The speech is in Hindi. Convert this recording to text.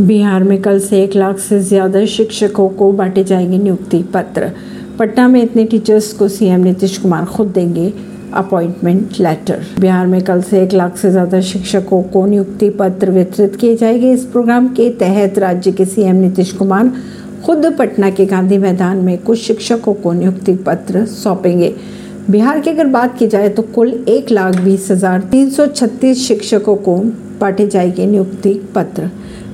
बिहार में कल से एक लाख से ज़्यादा शिक्षकों को बांटे जाएँगे नियुक्ति पत्र। पटना में इतने टीचर्स को सीएम नीतीश कुमार खुद देंगे अपॉइंटमेंट लेटर। बिहार में कल से एक लाख से ज़्यादा शिक्षकों को नियुक्ति पत्र वितरित किए जाएँगे। इस प्रोग्राम के तहत राज्य के सीएम नीतीश कुमार खुद पटना के गांधी मैदान में कुछ शिक्षकों को नियुक्ति पत्र सौंपेंगे। बिहार की अगर बात की जाए तो कुल एक लाख बीस हज़ार तीन सौ छत्तीस शिक्षकों को बांटे जाएँगे नियुक्ति पत्र।